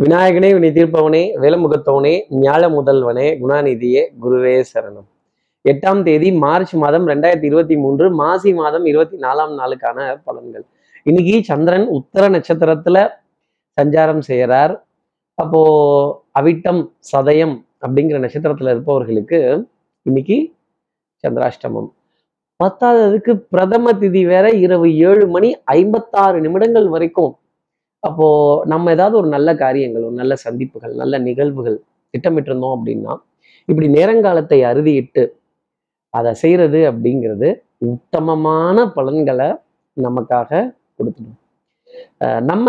விநாயகனே வினை தீர்ப்பவனே வேலமுகத்தவனே ஞாழ முதல்வனே குணாநிதியே குருவே சரணம். எட்டாம் தேதி மார்ச் மாதம் ரெண்டாயிரத்தி இருபத்தி மூன்று மாசி மாதம் இருபத்தி நாலாம் நாளுக்கான பலன்கள். இன்னைக்கு சந்திரன் உத்தர நட்சத்திரத்துல சஞ்சாரம் செய்யறார். அப்போ அவிட்டம் சதயம் அப்படிங்கிற நட்சத்திரத்துல இருப்பவர்களுக்கு இன்னைக்கு சந்திராஷ்டமம். பத்தாவதுக்கு பிரதம திதி வேற இரவு ஏழு மணி ஐம்பத்தாறு நிமிடங்கள் வரைக்கும் அப்போது நம்ம ஏதாவது ஒரு நல்ல காரியங்கள் ஒரு நல்ல சந்திப்புகள் நல்ல நிகழ்வுகள் திட்டமிட்டிருந்தோம் அப்படின்னா இப்படி நேரங்காலத்தை அறுதியிட்டு அதை செய்கிறது அப்படிங்கிறது உத்தமமான பலன்களை நமக்காக கொடுத்துடும். நம்ம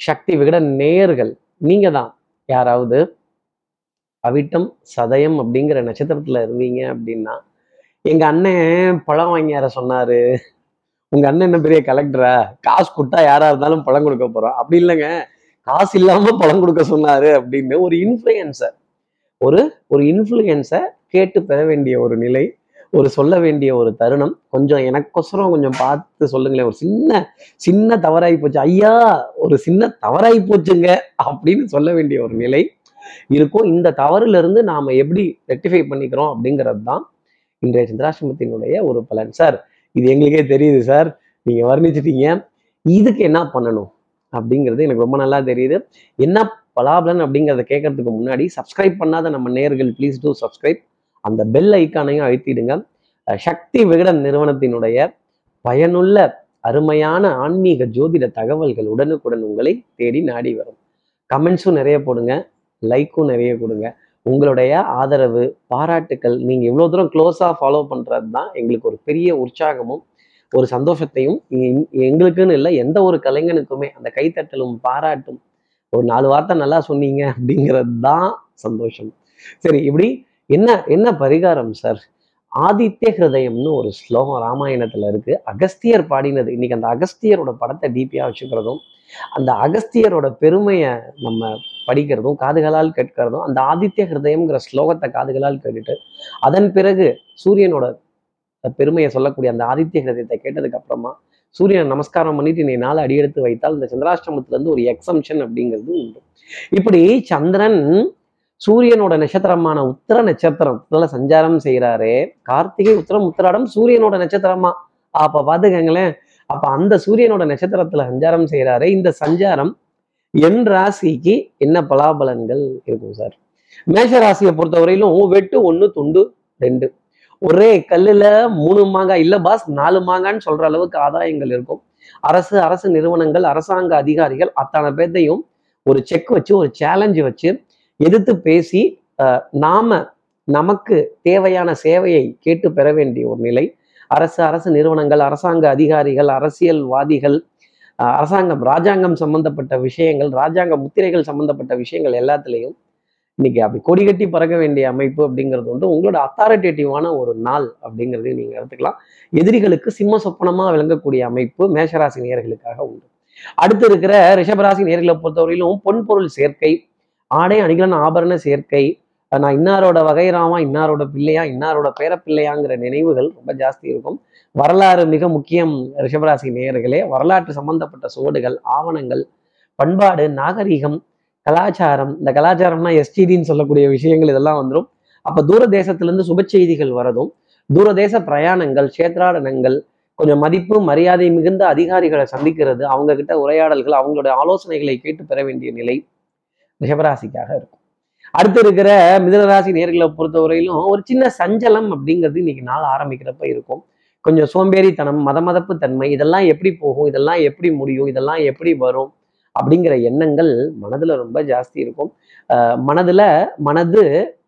சக்தி விகட நேயர்கள் நீங்கள் தான். யாராவது அவிட்டம் சதயம் அப்படிங்கிற நட்சத்திரத்தில் இருந்தீங்க அப்படின்னா எங்கள் அண்ணன் பழம் வாங்கியார சொன்னார். உங்க அண்ணன் என்ன பெரிய கலெக்டரா காசு கொடுத்தா யாரா இருந்தாலும் பழம் கொடுக்க போறோம். அப்படி இல்லைங்க. காசு இல்லாம பழம் கொடுக்க சொன்னாரு அப்படின்னு ஒரு இன்ஃப்ளூயன்ஸை ஒரு ஒரு இன்ஃப்ளூயன்ஸை கேட்டு பெற வேண்டிய ஒரு நிலை ஒரு சொல்ல வேண்டிய ஒரு தருணம். கொஞ்சம் எனக்கொசரம் கொஞ்சம் பார்த்து சொல்லுங்களேன். ஒரு சின்ன சின்ன தவறாகி போச்சு. ஐயா ஒரு சின்ன தவறாகி போச்சுங்க அப்படின்னு சொல்ல வேண்டிய ஒரு நிலை இருக்கும். இந்த தவறுல இருந்து நாம எப்படி ரெக்டிஃபை பண்ணிக்கிறோம் அப்படிங்கிறது தான் இன்றைய சந்திராசிரமத்தினுடைய ஒரு பலன். சார் இது எங்களுக்கே தெரியுது சார். நீங்க வர்ணிச்சிட்டீங்க. இதுக்கு என்ன பண்ணணும்? அப்படிங்கிறது எனக்கு ரொம்ப நல்லா தெரியுது. என்ன பலாபலன் அப்படிங்கிறத கேட்கறதுக்கு முன்னாடி சப்ஸ்கிரைப் பண்ணாத நம்ம நேர்கள் ப்ளீஸ் டூ சப்ஸ்கிரைப் அந்த பெல் ஐக்கானையும் அழுத்திடுங்க. சக்தி விகடன் நிறுவனத்தினுடைய பயனுள்ள அருமையான ஆன்மீக ஜோதிட தகவல்கள் உடனுக்குடன் உங்களை தேடி நாடி வரும். கமெண்ட்ஸும் நிறைய போடுங்க. லைக்கும் நிறைய கொடுங்க. உங்களுடைய ஆதரவு பாராட்டுக்கள் நீங்க இவ்வளோ தூரம் க்ளோஸாக ஃபாலோ பண்ணுறது தான் எங்களுக்கு ஒரு பெரிய உற்சாகமும் ஒரு சந்தோஷத்தையும் எங்களுக்குன்னு இல்லை எந்த ஒரு கலைஞனுக்குமே அந்த கைத்தட்டலும் பாராட்டும் ஒரு நாலு வார்த்தை நல்லா சொன்னீங்க அப்படிங்கிறது தான் சந்தோஷம். சரி இப்படி என்ன என்ன பரிகாரம் சார்? ஆதித்ய ஹிருதயம்னு ஒரு ஸ்லோகம் ராமாயணத்துல இருக்கு. அகஸ்தியர் பாடினது. இன்னைக்கு அந்த அகஸ்தியரோட படத்தை டிபியாக வச்சுக்கிறதும் அந்த அகஸ்தியரோட பெருமையை நம்ம படிக்கிறதும் காதுகளால் கேட்கிறதும் அந்த ஆதித்ய ஹிருதயம்ங்கிற ஸ்லோகத்தை காதுகளால் கேட்டுட்டு அதன் பிறகு சூரியனோட பெருமையை சொல்லக்கூடிய அந்த ஆதித்ய ஹிருதயத்தை கேட்டதுக்கு அப்புறமா சூரியனை நமஸ்காரம் பண்ணிட்டு நீ நாள் அடியெடுத்து வைத்தால் இந்த சந்திராஷ்டமத்திலேருந்து ஒரு எக்ஸம்ஷன் அப்படிங்கிறது உண்டு. இப்படி சந்திரன் சூரியனோட நட்சத்திரமான உத்தர நட்சத்திரத்துல சஞ்சாரம் செய்கிறாரு கார்த்திகை உத்தரம் உத்தராடம் சூரியனோட நட்சத்திரமா? அப்ப பாத்துக்கங்களேன். அப்ப அந்த சூரியனோட நட்சத்திரத்துல சஞ்சாரம் செய்யறாரே இந்த சஞ்சாரம் என் ராசிக்கு என்ன பலாபலன்கள் இருக்கும் சார்? மேஷ ராசியை பொறுத்தவரையிலும் வெட்டு ஒன்று துண்டு ரெண்டு. ஒரே கல்லுல மூணு மாங்காய். இல்ல பாஸ் நாலு மாங்கான்னு சொல்ற அளவுக்கு ஆதாயங்கள் இருக்கும். அரசு அரசு நிறுவனங்கள் அரசாங்க அதிகாரிகள் அத்தனை பேர்த்தையும் ஒரு செக் வச்சு ஒரு சேலஞ்சு வச்சு எதிர்த்து பேசி நாம நமக்கு தேவையான சேவையை கேட்டு பெற வேண்டிய ஒரு நிலை. அரசு அரசு நிறுவனங்கள் அரசாங்க அதிகாரிகள் அரசியல்வாதிகள் அரசாங்கம் ராஜாங்கம் சம்பந்தப்பட்ட விஷயங்கள் ராஜாங்க முத்திரைகள் சம்பந்தப்பட்ட விஷயங்கள் எல்லாத்துலேயும் இன்னைக்கு அப்படி கொடி கட்டி பறக்க வேண்டிய அமைப்பு அப்படிங்கிறது வந்து உங்களோட அத்தாரிட்டேட்டிவான ஒரு நாள் அப்படிங்கிறதையும் நீங்கள் எடுத்துக்கலாம். எதிரிகளுக்கு சிம்ம சொப்பனமாக விளங்கக்கூடிய அமைப்பு மேஷராசி நேர்களுக்காக உண்டு. அடுத்து இருக்கிற ரிஷபராசி நேர்களை பொறுத்தவரையிலும் பொன்பொருள் சேர்க்கை ஆடை அணிகலன் ஆபரண சேர்க்கை நான் இன்னாரோட வகைராமா இன்னாரோட பிள்ளையா இன்னாரோட பேரப்பிள்ளையாங்கிற நினைவுகள் ரொம்ப ஜாஸ்தி இருக்கும். வரலாறு மிக முக்கியம் ரிஷபராசி நேயர்களே. வரலாற்று சம்பந்தப்பட்ட சுவடுகள் ஆவணங்கள் பண்பாடு நாகரிகம் கலாச்சாரம். இந்த கலாச்சாரம்னா எஸ்டிடின்னு சொல்லக்கூடிய விஷயங்கள் இதெல்லாம் வந்துடும் அப்ப தூர தேசத்துல இருந்து சுப செய்திகள் வரதும் தூரதேச பிரயாணங்கள் சேத்ராடனங்கள் கொஞ்சம் மதிப்பு மரியாதை மிகுந்த அதிகாரிகளை சந்திக்கிறது அவங்க கிட்ட உரையாடல்கள் அவங்களோட ஆலோசனைகளை கேட்டு பெற வேண்டிய நிலை ரிஷபராசிக்காக இருக்கும். அடுத்து இருக்கிற மிதனராசி நேர்களை பொறுத்தவரையிலும் ஒரு சின்ன சஞ்சலம் அப்படிங்கிறது இன்னைக்கு நாள் ஆரம்பிக்கிறப்ப இருக்கும். கொஞ்சம் சோம்பேறித்தனம் மதமதப்பு தன்மை இதெல்லாம் எப்படி போகும் இதெல்லாம் எப்படி முடியும் இதெல்லாம் எப்படி வரும் அப்படிங்கிற எண்ணங்கள் மனதுல ரொம்ப ஜாஸ்தி இருக்கும். மனதில் மனதுல மனது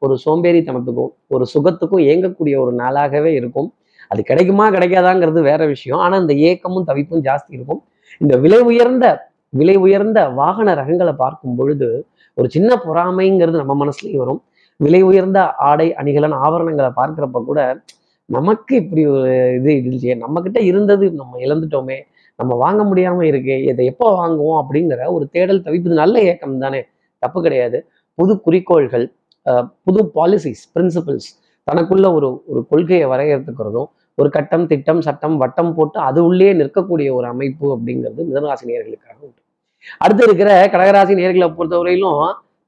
ஒரு சோம்பேறித்தனத்துக்கும் ஒரு சுகத்துக்கும் ஏங்கக்கூடிய ஒரு நாளாகவே இருக்கும். அது கிடைக்குமா கிடைக்காதாங்கிறது வேற விஷயம். ஆனால் இந்த ஏக்கமும் தவிப்பும் ஜாஸ்தி இருக்கும். இந்த விலை உயர்ந்த விலை உயர்ந்த வாகன ரகங்களை பார்க்கும் பொழுது ஒரு சின்ன பொறாமைங்கிறது நம்ம மனசுலயும் வரும். விலை உயர்ந்த ஆடை அணிகலன் ஆபரணங்களை பார்க்கிறப்ப கூட நமக்கு இப்படி ஒரு இது இருந்துச்சு. நம்ம கிட்ட இருந்தது நம்ம இழந்துட்டோமே. நம்ம வாங்க முடியாம இருக்கே இதை எப்போ வாங்குவோம் அப்படிங்கிற ஒரு தேடல் தவிப்பது நல்ல இயக்கம் தானே? தப்பு கிடையாது. புது குறிக்கோள்கள் புது பாலிசிஸ் பிரின்சிபல்ஸ் தனக்குள்ள ஒரு ஒரு கொள்கையை வரையறுத்துக்கிறதும் ஒரு கட்டம் திட்டம் சட்டம் வட்டம் போட்டு அது உள்ளே நிற்கக்கூடிய ஒரு அமைப்பு அப்படிங்கிறது மிதனராசினியர்களுக்காக உண்டு. அடுத்து இருக்கிற கடகராசி நேர்களை பொறுத்தவரையிலும்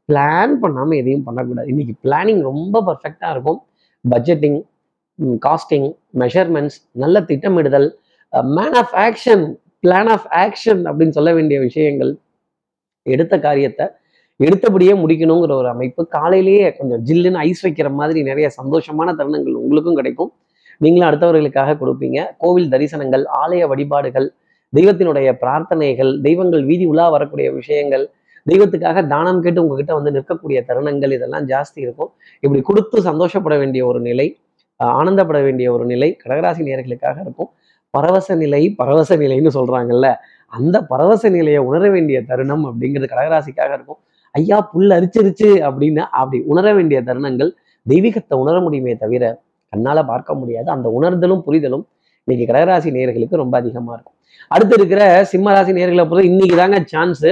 பிளான் பண்ணாமல் எதையும் பண்ணக்கூடாது. இன்னைக்கு பிளானிங் ரொம்ப பர்ஃபெக்டாக இருக்கும். பட்ஜெட்டிங் காஸ்டிங் மெஷர்மெண்ட்ஸ் நல்ல திட்டமிடுதல் man of action plan of action அப்படின்னு சொல்ல வேண்டிய விஷயங்கள் எடுத்த காரியத்தை எடுத்தபடியே முடிக்கணுங்கிற ஒரு அமைப்பு. காலையிலேயே கொஞ்சம் ஜில்லுன்னு ஐஸ் வைக்கிற மாதிரி நிறைய சந்தோஷமான தருணங்கள் உங்களுக்கும் கிடைக்கும். நீங்களும் அடுத்தவர்களுக்காக கொடுப்பீங்க. கோவில் தரிசனங்கள் ஆலய வழிபாடுகள் தெய்வத்தினுடைய பிரார்த்தனைகள் தெய்வங்கள் வீதி உலா வரக்கூடிய விஷயங்கள் தெய்வத்துக்காக தானம் கேட்டு உங்ககிட்ட வந்து நிற்கக்கூடிய தருணங்கள் இதெல்லாம் ஜாஸ்தி இருக்கும். இப்படி கொடுத்து சந்தோஷப்பட வேண்டிய ஒரு நிலை ஆனந்தப்பட வேண்டிய ஒரு நிலை கடகராசி நேர்களுக்காக இருக்கும். பரவச நிலை பரவச நிலைன்னு சொல்றாங்கல்ல அந்த பரவச நிலையை உணர வேண்டிய தருணம் அப்படிங்கிறது கடகராசிக்காக இருக்கும். ஐயா புல் அரிச்சிருச்சு அப்படின்னு அப்படி உணர வேண்டிய தருணங்கள் தெய்வீகத்தை உணர முடியுமே தவிர கண்ணால் பார்க்க முடியாது. அந்த உணர்தலும் புரிதலும் இன்னைக்கு கடகராசி நேர்களுக்கு ரொம்ப அதிகமாக இருக்கும். அடுத்து இருக்கிற சிம்ம ராசி நேர்களை பொறுத்த இன்னைக்கு தாங்க சான்ஸு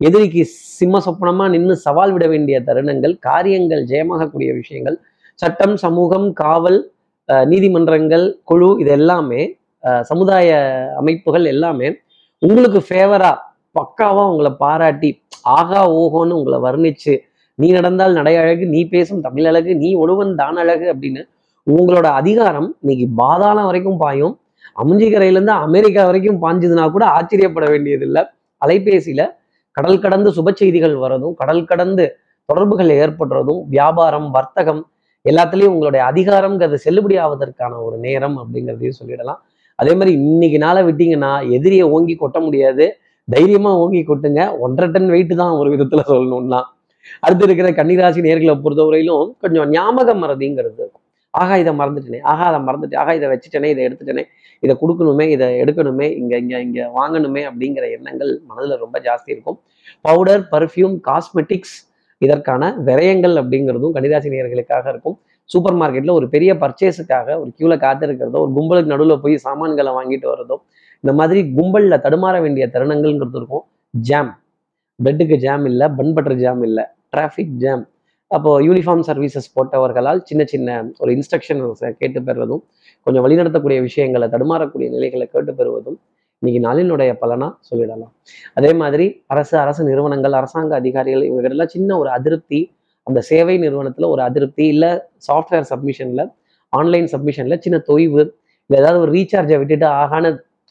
எதிரிக்கு சிம்ம சொப்பனமா நின்று சவால் விட வேண்டிய தருணங்கள் காரியங்கள் ஜெயமாகக்கூடிய விஷயங்கள் சட்டம் சமூகம் காவல் நீதிமன்றங்கள் குழு இது எல்லாமே சமுதாய அமைப்புகள் எல்லாமே உங்களுக்கு ஃபேவரா பக்காவாக உங்களை பாராட்டி ஆகா ஓஹோன்னு உங்களை வர்ணிச்சு நீ நடந்தால் நடை அழகு நீ பேசும் தமிழ் அழகு நீ ஒழுவன் தான் அழகு அப்படின்னு உங்களோட அதிகாரம் இன்னைக்கு பாதாளம் வரைக்கும் பாயும். அமுஞ்சிக்கரையிலேருந்து அமெரிக்கா வரைக்கும் பாஞ்சதுன்னா கூட ஆச்சரியப்பட வேண்டியதில்லை. அலைபேசியில் கடல் கடந்து சுப செய்திகள் வர்றதும் கடல் கடந்து தொடர்புகள் ஏற்படுறதும் வியாபாரம் வர்த்தகம் எல்லாத்துலேயும் உங்களுடைய அதிகாரம்ங்கிறது செல்லுபடி ஆவதற்கான ஒரு நேரம் அப்படிங்கிறதையும் சொல்லிடலாம். அதே மாதிரி இன்னைக்கு நாளை விட்டீங்கன்னா எதிரியை ஓங்கி கொட்ட முடியாது. தைரியமா ஓங்கி கொட்டுங்க. ஒன்றரை டன் வெயிட் தான் ஒரு விதத்துல சொல்லணும்னா. அடுத்து இருக்கிற கன்னிராசி நேர்களை பொறுத்தவரையிலும் கொஞ்சம் ஞாபகம் மறதிங்கிறது இருக்கும். ஆகா இதை மறந்துட்டேனே. ஆகா அதை மறந்துட்டேன் ஆகா இதை வச்சுட்டேனே இதை எடுத்துட்டேனே இதை கொடுக்கணுமே இதை எடுக்கணுமே இங்கே இங்கே இங்கே வாங்கணுமே அப்படிங்கிற எண்ணங்கள் மனதில் ரொம்ப ஜாஸ்தி இருக்கும். பவுடர் பர்ஃப்யூம் காஸ்மெட்டிக்ஸ் இதற்கான விரயங்கள் அப்படிங்கிறதும் கன்னிராசி நேர்களுக்காக இருக்கும். சூப்பர் மார்க்கெட்டில் ஒரு பெரிய பர்ச்சேஸுக்காக ஒரு க்யூவில் காத்திருக்கிறதோ ஒரு கும்பலுக்கு நடுவில் போய் சாமான்களை வாங்கிட்டு வர்றதோ இந்த மாதிரி கும்பலில் தடுமாற வேண்டிய தருணங்கள்ங்கிறது இருக்கும். ஜாம் பெட்டுக்கு ஜாம் இல்லை பன் பட்டர் ஜாம் இல்லை டிராஃபிக் ஜாம் அப்போ யூனிஃபார்ம் சர்வீசஸ் போட்டவர்களால் சின்ன சின்ன ஒரு இன்ஸ்ட்ரக்ஷன் கேட்டு பெறுவதும் கொஞ்சம் வழிநடத்தக்கூடிய விஷயங்களை தடுமாறக்கூடிய நிலைகளை கேட்டு பெறுவதும் இன்னைக்கு நாளினுடைய பலனா சொல்லிடலாம். அதே மாதிரி அரசு அரசு நிறுவனங்கள் அரசாங்க அதிகாரிகள் இவங்கெல்லாம் சின்ன ஒரு அதிருப்தி அந்த சேவை நிறுவனத்துல ஒரு அதிருப்தி இல்ல சாஃப்ட்வேர் சப்மிஷன்ல ஆன்லைன் சப்மிஷன்ல சின்ன தொய்வு இல்லை ஏதாவது ஒரு ரீசார்ஜை விட்டுட்டு ஆகான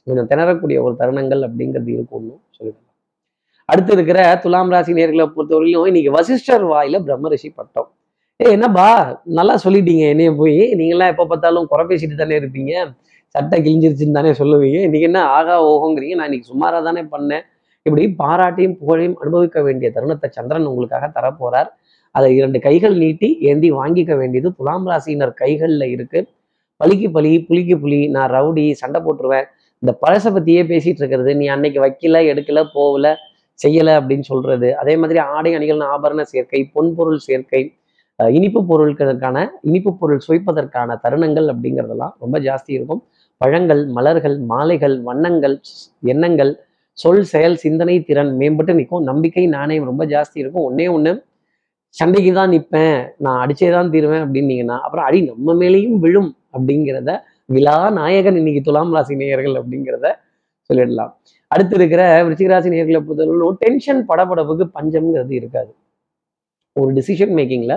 கொஞ்சம் திணறக்கூடிய ஒரு தருணங்கள் அப்படிங்கிறது இருக்கும்னு சொல்லிடலாம். அடுத்து இருக்கிற துலாம் ராசி நேர்களை பொறுத்தவரையிலும் இன்னைக்கு வசிஷ்டர் வாயில பிரம்மரிஷி பட்டம். ஏ என்னப்பா நல்லா சொல்லிட்டீங்க. என்னைய போய் நீங்களாம் எப்போ பார்த்தாலும் குறை பேசிட்டு தானே இருப்பீங்க. சட்டை கிழிஞ்சிருச்சுன்னு தானே சொல்லுவீங்க. இன்னைக்கு என்ன ஆகா ஓகோங்கிறீங்க. நான் இன்னைக்கு சுமாராக தானே பண்ணேன். இப்படி பாராட்டியும் புகழையும் அனுபவிக்க வேண்டிய தருணத்தை சந்திரன் உங்களுக்காக தரப்போறார். அதை இரண்டு கைகள் நீட்டி ஏந்தி வாங்கிக்க வேண்டியது துலாம் ராசியினர் கைகளில் இருக்கு. பலிக்கு பலி புலிக்கு புலி நான் ரவுடி சண்டை போட்டுருவேன். இந்த பழசை பற்றியே பேசிகிட்டு இருக்கிறது. நீ அன்னைக்கு வைக்கல எடுக்கல போகல. செய்யல அப்படின்னு சொல்றது. அதே மாதிரி ஆடை அணிகள் ஆபரண சேர்க்கை பொன்பொருள் சேர்க்கை இனிப்பு பொருட்களுக்கான இனிப்பு பொருள் சுவைப்பதற்கான தருணங்கள் அப்படிங்கிறதெல்லாம் ரொம்ப ஜாஸ்தி இருக்கும். பழங்கள் மலர்கள் மாலைகள் வண்ணங்கள் எண்ணங்கள் சொல் செயல் சிந்தனை திறன் மேம்பட்டு நிற்கும். நம்பிக்கை நாணயம் ரொம்ப ஜாஸ்தி இருக்கும். ஒன்னே ஒன்று சண்டைக்கு தான் நிற்பேன் நான் அடிச்சே தான் தீருவேன் அப்படின்னீங்கன்னா அப்புறம் அடி நம்ம மேலேயும் விழும் அப்படிங்கிறத விழா நாயகன் இன்னைக்கு துலாம் ராசி நேயர்கள் அப்படிங்கிறத சொல்லிடலாம். அடுத்து இருக்கிற விருச்சிகராசி நேர்களை பொறுத்தவரைக்கும் டென்ஷன் படபடப்புக்கு பஞ்சம்ங்கிறது இருக்காது. ஒரு டிசிஷன் மேக்கிங்ல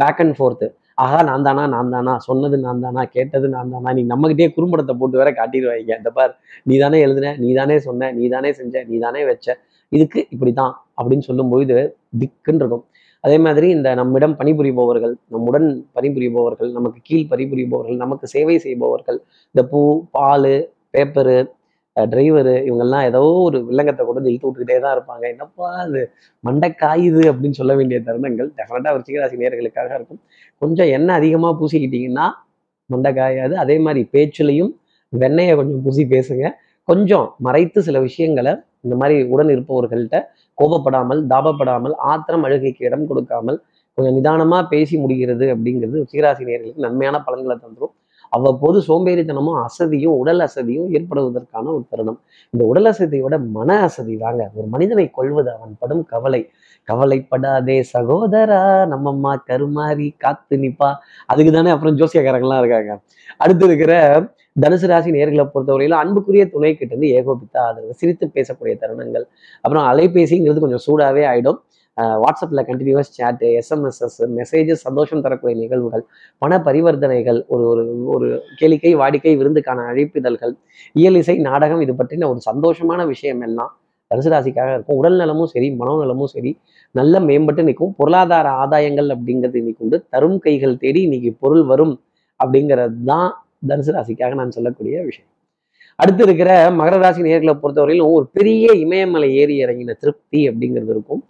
பேக் அண்ட் ஃபோர்த்து ஆஹா நான் தானா நான் தானா சொன்னது நான் தானா கேட்டது நான் தானா நீ நம்மகிட்டயே குறும்படத்தை போட்டு வேற காட்டிடுவாங்க இந்த பார் நீ தானே எழுதுன நீ தானே சொன்ன நீ தானே செஞ்ச நீ தானே வச்ச இதுக்கு இப்படிதான் அப்படின்னு சொல்லும்போது திக்குன்னு இருக்கும். அதே மாதிரி இந்த நம்மிடம் பணிபுரிபவர்கள் நம்முடன் பணிபுரிபவர்கள் நமக்கு கீழ் பணிபுரிபவர்கள் நமக்கு சேவை செய்பவர்கள் இந்த பூ பால் பேப்பரு டிரைவரு இவங்கெல்லாம் ஏதோ ஒரு வில்லங்கத்தை கொண்டு வந்து இழுத்து விட்டுக்கிட்டே தான் இருப்பாங்க. என்னப்பா அது மண்டை காயுது அப்படின்னு சொல்ல வேண்டிய தருணங்கள் டெஃபினட்டாக விருச்சிகராசி நேர்களுக்காக இருக்கும். கொஞ்சம் எண்ணெய் அதிகமாக பூசிக்கிட்டீங்கன்னா மண்டை காயாது அதே மாதிரி பேச்சுலையும் வெண்ணெயை கொஞ்சம் பூசி பேசுங்க. கொஞ்சம் மறைத்து சில விஷயங்களை இந்த மாதிரி உடன் இருப்பவர்கள்ட்ட கோபப்படாமல் தாபப்படாமல் ஆத்திரம் அழுகைக்கு இடம் கொடுக்காமல் கொஞ்சம் நிதானமாக பேசி முடிகிறது அப்படிங்கிறது சிகராசி நேர்களுக்கு நன்மையான பலன்களை தந்துடும் அவ்வப்போது சோம்பேறித்தனமும் அசதியும் உடல் அசதியும் ஏற்படுவதற்கான ஒரு தருணம். இந்த உடல் அசதியோட மன அசதி தாங்க. ஒரு மனிதனை கொள்வது அவன் படும் கவலை. கவலைப்படாதே சகோதரா நம்மம்மா கருமாறி காத்து நிப்பா. அதுக்கு தானே அப்புறம் ஜோசியக்காரங்களாம் இருக்காங்க. அடுத்து இருக்கிற தனுசு ராசி நேர்களை பொறுத்தவரையிலும் அன்புக்குரிய துணை கிட்ட இருந்து ஏகோபித்த ஆதரவு சிரித்து பேசக்கூடிய தருணங்கள். அப்புறம் அலைபேசிங்கிறது கொஞ்சம் சூடாவே ஆயிடும். வாட்ஸ்அப்பில் கண்டினியூஸ் சேட்டு எஸ்எம்எஸ்எஸ் மெசேஜஸ் சந்தோஷம் தரக்கூடிய நிகழ்வுகள் பண பரிவர்த்தனைகள் ஒரு ஒரு ஒரு கேளிக்கை வாடிக்கை விருந்துக்கான அழைப்பிதழ்கள் இயல் இசை நாடகம் இது பற்றின ஒரு சந்தோஷமான விஷயம் எல்லாம் தனுசு ராசிக்காக இருக்கும். உடல் நலமும் சரி மனோநலமும் சரி நல்ல மேம்பட்டு நிற்கும். பொருளாதார ஆதாயங்கள் அப்படிங்கிறது இன்னைக்கு உண்டு. தரும் கைகள் தேடி இன்னைக்கு பொருள் வரும் அப்படிங்கிறது தான் தனுசு ராசிக்காக நான் சொல்லக்கூடிய விஷயம். அடுத்து இருக்கிற மகர ராசி நேர்களை பொறுத்தவரையிலும் ஒரு பெரிய இமயமலை ஏறி இறங்கின திருப்தி அப்படிங்கிறது இருக்கும்.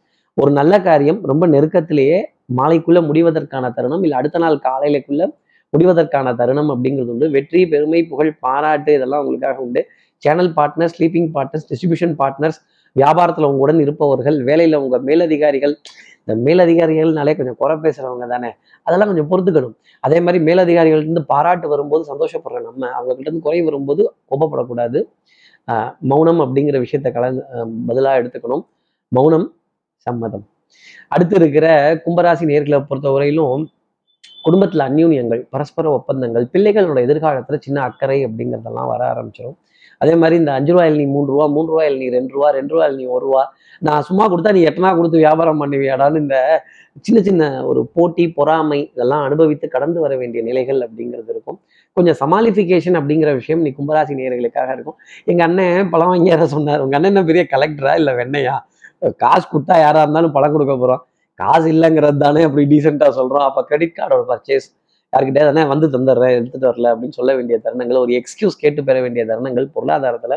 ஒரு நல்ல காரியம் ரொம்ப நெருக்கத்திலேயே மாலைக்குள்ள முடிவதற்கான தருணம் இல்லை அடுத்த நாள் காலையிலக்குள்ள முடிவதற்கான தருணம் அப்படிங்கிறது உண்டு. வெற்றி பெருமை புகழ் பாராட்டு இதெல்லாம் உங்களுக்காக உண்டு. Channel partners sleeping partners distribution partners வியாபாரத்தில் உங்களுடன் இருப்பவர்கள் வேலையில் உங்கள் மேலதிகாரிகள் இந்த மேலதிகாரிகள்னாலே கொஞ்சம் குறை பேசுகிறவங்க தானே அதெல்லாம் கொஞ்சம் பொறுத்துக்கணும். அதே மாதிரி மேலதிகாரிகள்லேருந்து பாராட்டு வரும்போது சந்தோஷப்படுற நம்ம அவங்ககிட்ட இருந்து குறை வரும்போது கோபப்படக்கூடாது. மௌனம் அப்படிங்கிற விஷயத்த கலந்து பதிலாக எடுத்துக்கணும். மௌனம் சம்மதம். அடுத்து இருக்கிற கும்பராசி நேர்களை பொறுத்தவரையிலும் குடும்பத்தில் அந்யூன்யங்கள் பரஸ்பர ஒப்பந்தங்கள் பிள்ளைகளோட எதிர்காலத்தில் சின்ன அக்கறை அப்படிங்கிறதெல்லாம் வர ஆரம்பிச்சிடும் அதே மாதிரி இந்த அஞ்சு ரூபாயில் நீ மூணு ரூபா மூணு ரூபாயில் நீ ரெண்டு ரூபா ரெண்டு ரூபாயில் நீ ஒரு ரூபா நான் சும்மா கொடுத்தா நீ எட்டனா கொடுத்து வியாபாரம் பண்ணுவியாடான்னு இந்த சின்ன சின்ன ஒரு போட்டி பொறாமை இதெல்லாம் அனுபவித்து கடந்து வர வேண்டிய நிலைகள் அப்படிங்கிறது இருக்கும். கொஞ்சம் சமாளிஃபிகேஷன் அப்படிங்கிற விஷயம் நீ கும்பராசி நேர்களுக்காக இருக்கும். எங்க அண்ணன் பழம் வாங்கியார சொன்னார். உங்க அண்ணன் என்ன பெரிய கலெக்டரா இல்லை வெண்ணையா? காசு கொடுத்தா யாரா இருந்தாலும் பணம் கொடுக்க போகிறோம் காசு இல்லைங்கிறது தானே அப்படி டீசெண்டாக சொல்றோம். அப்ப கிரெடிட் கார்டோட பர்ச்சேஸ் யாருக்கிட்டே தானே வந்து தந்துடுறேன் எடுத்துட்டு வரல அப்படின்னு சொல்ல வேண்டிய தருணங்கள் ஒரு எக்ஸ்கியூஸ் கேட்டு பெற வேண்டிய தருணங்கள் பொருளாதாரத்துல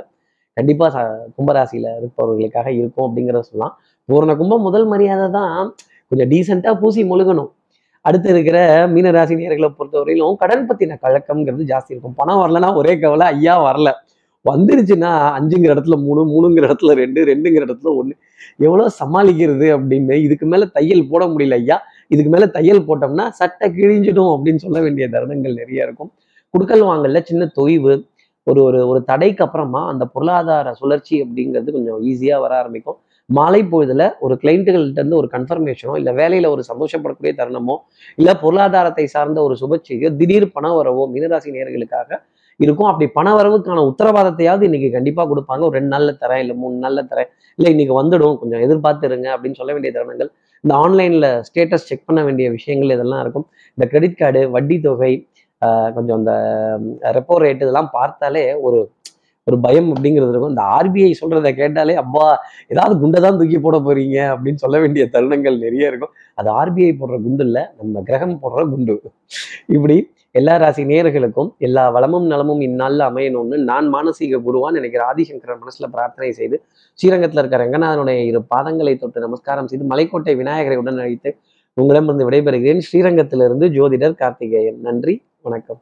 கண்டிப்பா ச கும்பராசியில இருப்பவர்களுக்காக இருக்கும் அப்படிங்கிறத சொல்லலாம். பூர்ண கும்பம் முதல் மரியாதை தான். கொஞ்சம் டீசெண்டாக பூசி முழுகணும். அடுத்து இருக்கிற மீனராசி நேர்களை பொறுத்தவரையிலும் கடன் பத்தின கழக்கம்ங்கிறது ஜாஸ்தி இருக்கும். பணம் வரலன்னா ஒரே கவலை ஐயா வரல. வந்துருச்சுன்னா அஞ்சுங்கிற இடத்துல மூணு மூணுங்கிற இடத்துல ரெண்டு ரெண்டுங்கிற இடத்துல ஒன்று எவ்வளோ சமாளிக்கிறது அப்படின்னு இதுக்கு மேலே தையல் போட முடியல ஐயா. இதுக்கு மேலே தையல் போட்டோம்னா சட்டை கிழிஞ்சிடும் அப்படின்னு சொல்ல வேண்டிய தருணங்கள் நிறைய இருக்கும். குடுக்கல் வாங்கல சின்ன தொய்வு ஒரு ஒரு ஒரு தடைக்கு அப்புறமா அந்த பொருளாதார சுழற்சி அப்படிங்கிறது கொஞ்சம் ஈஸியாக வர ஆரம்பிக்கும். மாலை பொழுதுல ஒரு கிளைண்ட்டுகள்கிட்ட இருந்து ஒரு கன்ஃபர்மேஷனோ இல்லை வேலையில ஒரு சந்தோஷப்படக்கூடிய தருணமோ இல்லை பொருளாதாரத்தை சார்ந்த ஒரு சுபச்செய்தியோ திடீர் பணம் வரவோ மீனராசி நேர்களுக்காக இருக்கும். அப்படி பண வரவுக்கான உத்தரவாதத்தையாவது இன்னைக்கு கண்டிப்பா கொடுப்பாங்க. ஒரு ரெண்டு நாள்ல தரேன் இல்லை மூணு நாள்ல தரேன் இல்லை இன்னைக்கு வந்துடும். கொஞ்சம் எதிர்பார்த்துருங்க அப்படின்னு சொல்ல வேண்டிய தருணங்கள். இந்த ஆன்லைன்ல ஸ்டேட்டஸ் செக் பண்ண வேண்டிய விஷயங்கள் இதெல்லாம் இருக்கும். இந்த கிரெடிட் கார்டு வட்டி தொகை கொஞ்சம் அந்த ரெப்போ ரேட் இதெல்லாம் பார்த்தாலே ஒரு ஒரு பயம் அப்படிங்கிறது இருக்கும். இந்த ஆர்பிஐ சொல்றதை கேட்டாலே அப்பா ஏதாவது குண்டை தான் தூக்கி போட போறீங்க அப்படின்னு சொல்ல வேண்டிய தருணங்கள் நிறைய இருக்கும். அது ஆர்பிஐ போடுற குண்டு இல்லை நம்ம கிரகம் போடுற குண்டு. இப்படி எல்லா ராசி நேர்களுக்கும் எல்லா வளமும் நலமும் இந்நாளில் அமையணும்னு நான் மானசீக குருவான் நினைக்கிற ஆதிசங்கரன் மனசுல பிரார்த்தனை செய்து ஸ்ரீரங்கத்தில் இருக்கிற ரங்கநாதனுடைய இரு பாதங்களை தொட்டு நமஸ்காரம் செய்து மலைக்கோட்டை விநாயகரை உடன் அழைத்து உங்களிடமிருந்து விடைபெறுகிறேன். ஸ்ரீரங்கத்திலிருந்து ஜோதிடர் கார்த்திகேயன். நன்றி வணக்கம்.